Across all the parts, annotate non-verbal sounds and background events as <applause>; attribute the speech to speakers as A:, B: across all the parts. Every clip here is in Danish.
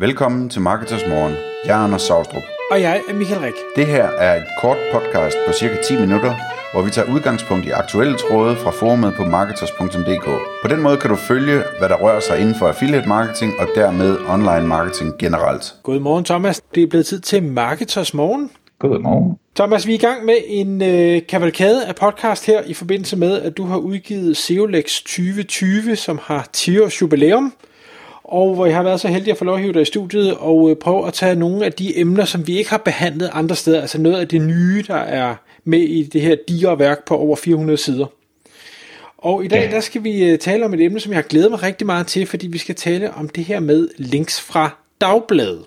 A: Velkommen til Marketers Morgen. Jeg er Anders Saustrup.
B: Og jeg er Michael Rik.
A: Det her er et kort podcast på cirka 10 minutter, hvor vi tager udgangspunkt i aktuelle tråde fra forumet på marketers.dk. På den måde kan du følge, hvad der rører sig inden for affiliate marketing og dermed online marketing generelt.
B: Godmorgen Thomas. Det er blevet tid til Marketers Morgen.
C: Godmorgen.
B: Thomas, vi er i gang med en øh, kavalkade af podcast her i forbindelse med, at du har udgivet SEOLEX 2020, som har 10 års jubilæum og hvor jeg har været så heldig at få lov at hive dig i studiet og øh, prøve at tage nogle af de emner, som vi ikke har behandlet andre steder, altså noget af det nye, der er med i det her digre værk på over 400 sider. Og i dag, ja. der skal vi øh, tale om et emne, som jeg har glædet mig rigtig meget til, fordi vi skal tale om det her med links fra dagbladet.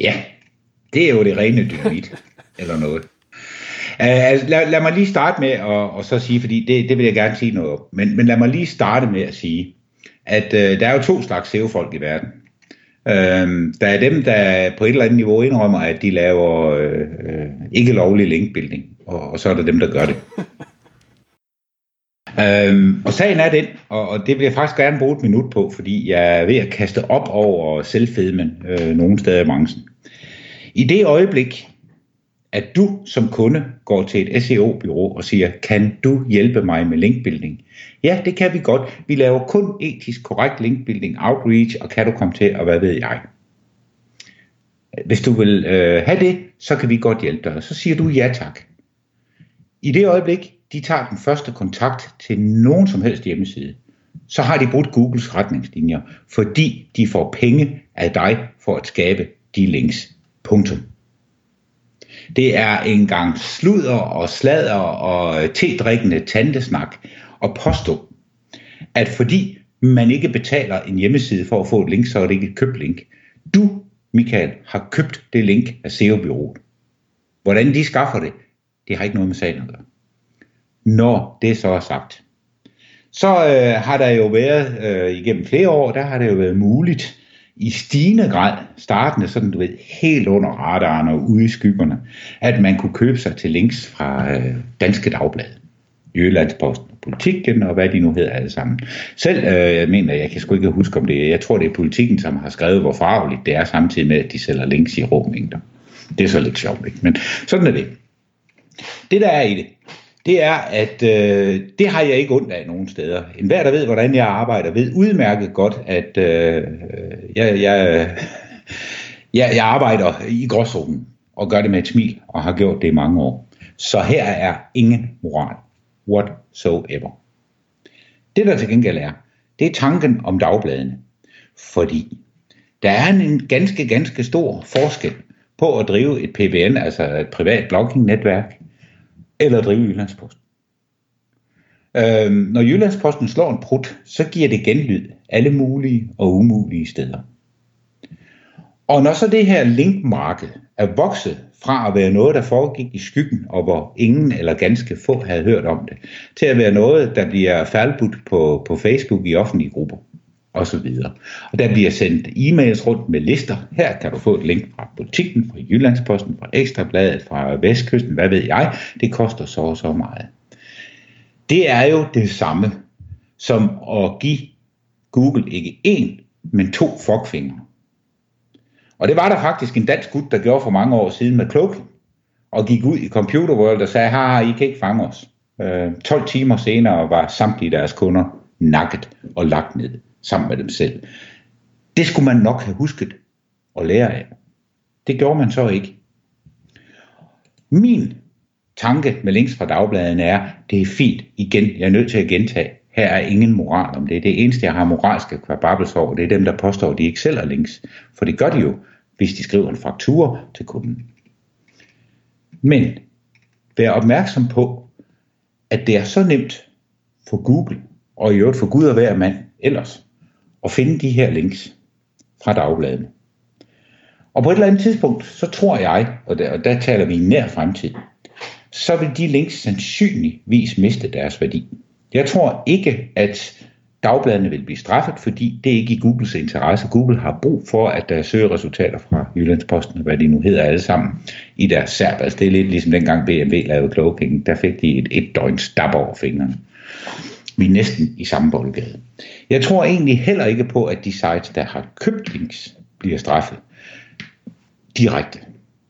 C: Ja, det er jo det rene dynamit, <laughs> eller noget. Uh, lad, lad mig lige starte med at og så sige, fordi det, det vil jeg gerne sige noget om, men, men lad mig lige starte med at sige, at øh, der er jo to slags SEO-folk i verden. Øh, der er dem, der på et eller andet niveau indrømmer, at de laver øh, øh, ikke lovlig linkbuilding, og, og så er der dem, der gør det. <laughs> øhm, og sagen er den, og, og det vil jeg faktisk gerne bruge et minut på, fordi jeg er ved at kaste op over selvfedmen øh, nogle steder i branchen. I det øjeblik, at du som kunde går til et SEO-bureau og siger, kan du hjælpe mig med linkbuilding? Ja, det kan vi godt. Vi laver kun etisk korrekt linkbuilding, outreach, og kan du komme til, og hvad ved jeg. Hvis du vil øh, have det, så kan vi godt hjælpe dig. Så siger du ja tak. I det øjeblik, de tager den første kontakt til nogen som helst hjemmeside, så har de brudt Googles retningslinjer, fordi de får penge af dig for at skabe de links. Punktum. Det er en gang sludder og sladder og øh, tedrikkende tantesnak at påstå, at fordi man ikke betaler en hjemmeside for at få et link, så er det ikke et købt link. Du, Michael, har købt det link af SEO-byrået. Hvordan de skaffer det, det har ikke noget med sagen at gøre. Når det så er sagt, så øh, har der jo været øh, igennem flere år, der har det jo været muligt i stigende grad, startende sådan, du ved, helt under radaren og ude i skyggerne, at man kunne købe sig til links fra øh, Danske Dagblad, Jyllandsposten, Politikken og hvad de nu hedder alle sammen. Selv, øh, jeg mener, jeg kan sgu ikke huske om det, jeg tror det er Politikken, som har skrevet, hvor farveligt det er, samtidig med, at de sælger links i råmængder. Det er så lidt sjovt, ikke? Men sådan er det. Det der er i det, det er, at øh, det har jeg ikke ondt af nogen steder. En hver, der ved, hvordan jeg arbejder, ved udmærket godt, at øh, jeg, jeg, jeg, jeg arbejder i gråzonen og gør det med et smil, og har gjort det i mange år. Så her er ingen moral whatsoever. Det der til gengæld er, det er tanken om dagbladene. Fordi der er en ganske, ganske stor forskel på at drive et PBN, altså et privat blogging-netværk, eller drive Jyllandsposten. Øhm, når Jyllandsposten slår en prut, så giver det genlyd alle mulige og umulige steder. Og når så det her linkmarked er vokset fra at være noget, der foregik i skyggen, og hvor ingen eller ganske få havde hørt om det, til at være noget, der bliver faldbudt på, på Facebook i offentlige grupper og så videre. Og der bliver sendt e-mails rundt med lister. Her kan du få et link fra butikken, fra Jyllandsposten, fra Ekstrabladet, fra Vestkysten, hvad ved jeg. Det koster så og så meget. Det er jo det samme som at give Google ikke én, men to fuckfingre. Og det var der faktisk en dansk gut, der gjorde for mange år siden med Cloaking, og gik ud i Computer World og sagde, har I kan ikke fange os. Øh, 12 timer senere var samtlige deres kunder nakket og lagt ned sammen med dem selv. Det skulle man nok have husket og lære af. Det gjorde man så ikke. Min tanke med links fra dagbladene er, det er fint, igen, jeg er nødt til at gentage, her er ingen moral om det. Det eneste, jeg har moralske kvababbels over, det er dem, der påstår, at de ikke sælger links. For det gør de jo, hvis de skriver en faktura til kunden. Men vær opmærksom på, at det er så nemt for Google, og i øvrigt for Gud og hver mand ellers, at finde de her links fra dagbladene. Og på et eller andet tidspunkt, så tror jeg, og der, og der taler vi i nær fremtid, så vil de links sandsynligvis miste deres værdi. Jeg tror ikke, at dagbladene vil blive straffet, fordi det er ikke i Googles interesse. Google har brug for, at der søger resultater fra Jyllandsposten, hvad de nu hedder alle sammen, i deres serb. Altså det er lidt ligesom dengang BMW lavede cloaking. Der fik de et et døgn stab over fingrene. Vi er næsten i samme boldgade. Jeg tror egentlig heller ikke på, at de sites, der har købt links, bliver straffet direkte.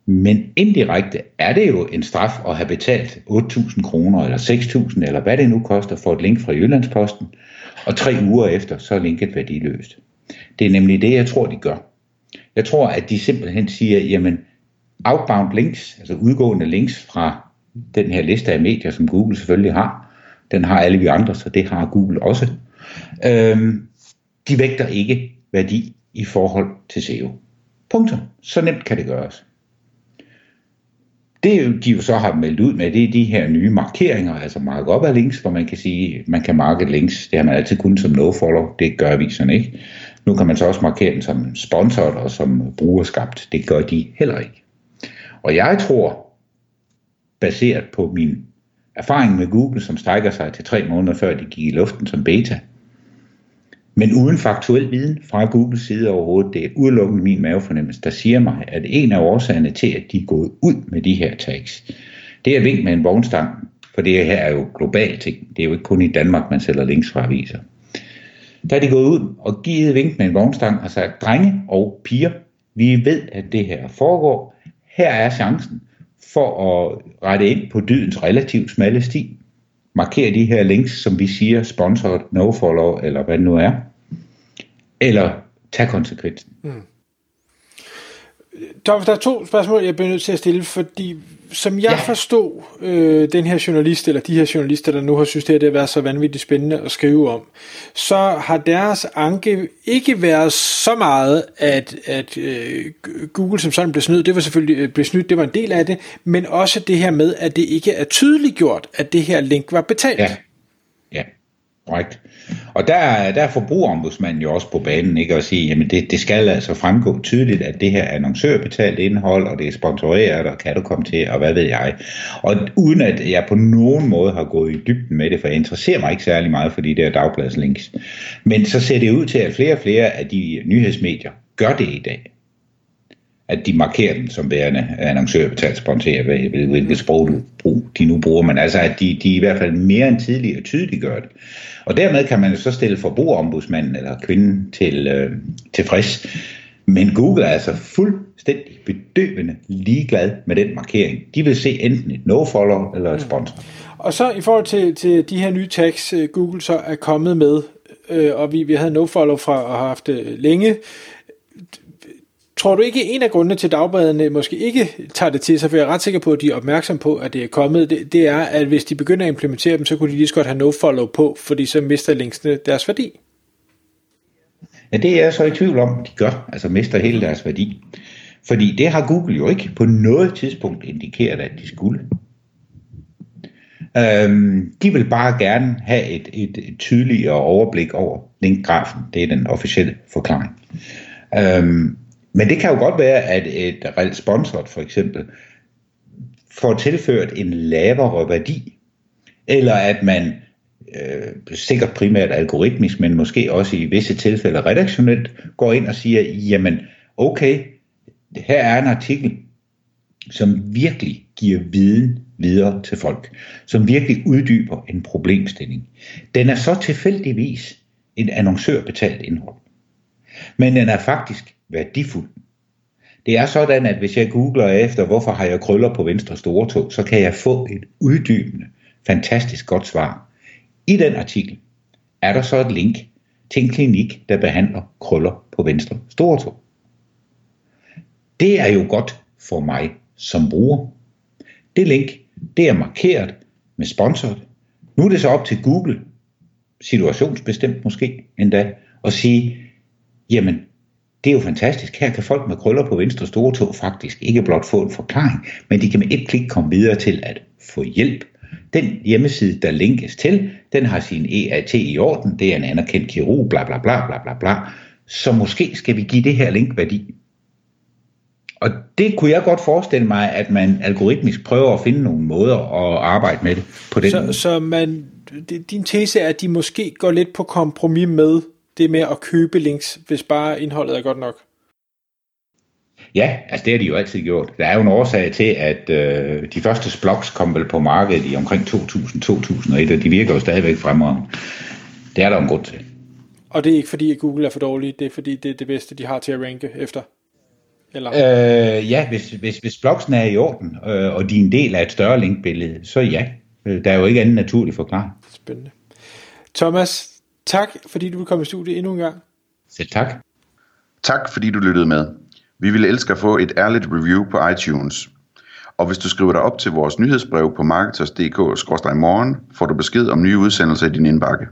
C: Men indirekte er det jo en straf at have betalt 8.000 kroner eller 6.000 eller hvad det nu koster for et link fra Jyllandsposten, og tre uger efter så er linket værdiløst. Det er nemlig det, jeg tror, de gør. Jeg tror, at de simpelthen siger, jamen outbound links, altså udgående links fra den her liste af medier, som Google selvfølgelig har, den har alle vi andre, så det har Google også. Øhm, de vægter ikke værdi i forhold til SEO. Punktum. Så nemt kan det gøres. Det de jo så har meldt ud med, det er de her nye markeringer, altså markup af links, hvor man kan sige, man kan marke links. Det har man altid kun som nofollow, det gør aviserne ikke. Nu kan man så også markere den som sponsoret og som brugerskabt. Det gør de heller ikke. Og jeg tror, baseret på min erfaring med Google, som strækker sig til tre måneder før de gik i luften som beta, men uden faktuel viden fra Googles side overhovedet, det er udelukkende min mavefornemmelse, der siger mig, at en af årsagerne til, at de er gået ud med de her tags, det er vink med en vognstang, for det her er jo globalt ting. Det er jo ikke kun i Danmark, man sælger links fra aviser. Der er de gået ud og givet vink med en vognstang og sagt, drenge og piger, vi ved, at det her foregår. Her er chancen for at rette ind på dydens relativt smalle sti. Markere de her links, som vi siger, sponsored, no-follow, eller hvad det nu er eller tag konsekvensen. Mm.
B: Der, der er to spørgsmål, jeg bliver nødt til at stille, fordi som jeg ja. forstod øh, den her journalist, eller de her journalister, der nu har synes, det, her, det har været så vanvittigt spændende at skrive om, så har deres anke ikke været så meget, at, at øh, Google som sådan blev snydt. Det var selvfølgelig øh, blev snydt, det var en del af det, men også det her med, at det ikke er tydeligt gjort, at det her link var betalt.
C: Ja korrekt. Og der, der er forbrugerombudsmanden jo også på banen, ikke at sige, jamen det, det skal altså fremgå tydeligt, at det her er annoncørbetalt indhold, og det er sponsoreret, og kan du komme til, og hvad ved jeg. Og uden at jeg på nogen måde har gået i dybden med det, for jeg interesserer mig ikke særlig meget for de der dagbladslinks. Men så ser det ud til, at flere og flere af de nyhedsmedier gør det i dag at de markerer den som værende annoncørbetalt sponsorer, hvilket sprog du, de nu bruger, men altså at de, de i hvert fald mere end tidligere tydeligt gør det. Og dermed kan man så stille forbrugerombudsmanden eller kvinden til øh, tilfreds. Men Google er altså fuldstændig bedøvende ligeglad med den markering. De vil se enten et no-follow eller et sponsor.
B: Og så i forhold til, til de her nye tags, øh, Google så er kommet med, øh, og vi, vi havde no-follow fra og har haft det længe, Tror du ikke, en af grundene til, dagbladene måske ikke tager det til sig, for jeg er ret sikker på, at de er opmærksom på, at det er kommet, det, det er, at hvis de begynder at implementere dem, så kunne de lige så godt have no-follow på, fordi så mister linksene deres værdi.
C: Ja, det er jeg så i tvivl om, de gør, altså mister hele deres værdi. Fordi det har Google jo ikke på noget tidspunkt indikeret, at de skulle. Øhm, de vil bare gerne have et, et, et tydeligere overblik over linkgrafen. Det er den officielle forklaring. Øhm, men det kan jo godt være, at et reelt sponsoret for eksempel får tilført en lavere værdi, eller at man øh, sikkert primært algoritmisk, men måske også i visse tilfælde redaktionelt, går ind og siger, jamen okay, her er en artikel, som virkelig giver viden videre til folk, som virkelig uddyber en problemstilling. Den er så tilfældigvis en annoncørbetalt indhold. Men den er faktisk værdifuld. Det er sådan, at hvis jeg googler efter, hvorfor har jeg krøller på venstre store tog, så kan jeg få et uddybende, fantastisk godt svar. I den artikel er der så et link til en klinik, der behandler krøller på venstre store tog. Det er jo godt for mig som bruger. Det link, det er markeret med sponsoret. Nu er det så op til Google, situationsbestemt måske endda, at sige, jamen det er jo fantastisk. Her kan folk med krøller på venstre store tog faktisk ikke blot få en forklaring, men de kan med et klik komme videre til at få hjælp. Den hjemmeside, der linkes til, den har sin EAT i orden, det er en anerkendt kirurg, bla bla bla bla bla bla. Så måske skal vi give det her link værdi. Og det kunne jeg godt forestille mig, at man algoritmisk prøver at finde nogle måder at arbejde med det på den
B: så,
C: måde.
B: Så man, din tese er, at de måske går lidt på kompromis med det med at købe links, hvis bare indholdet er godt nok?
C: Ja, altså det har de jo altid gjort. Der er jo en årsag til, at øh, de første blogs kom vel på markedet i omkring 2000-2001, og de virker jo stadigvæk fremragende. Det er der en grund til.
B: Og det er ikke fordi, at Google er for dårlig, det er fordi, det er det bedste, de har til at ranke efter?
C: Eller? Øh, ja, hvis, hvis, hvis blogsen er i orden, øh, og de er en del af et større linkbillede, så ja. Øh, der er jo ikke anden naturlig forklaring.
B: Spændende. Thomas, tak fordi du vil komme i studiet endnu en gang.
C: Selv tak.
A: Tak fordi du lyttede med. Vi ville elske at få et ærligt review på iTunes. Og hvis du skriver dig op til vores nyhedsbrev på marketers.dk-morgen, får du besked om nye udsendelser i din indbakke.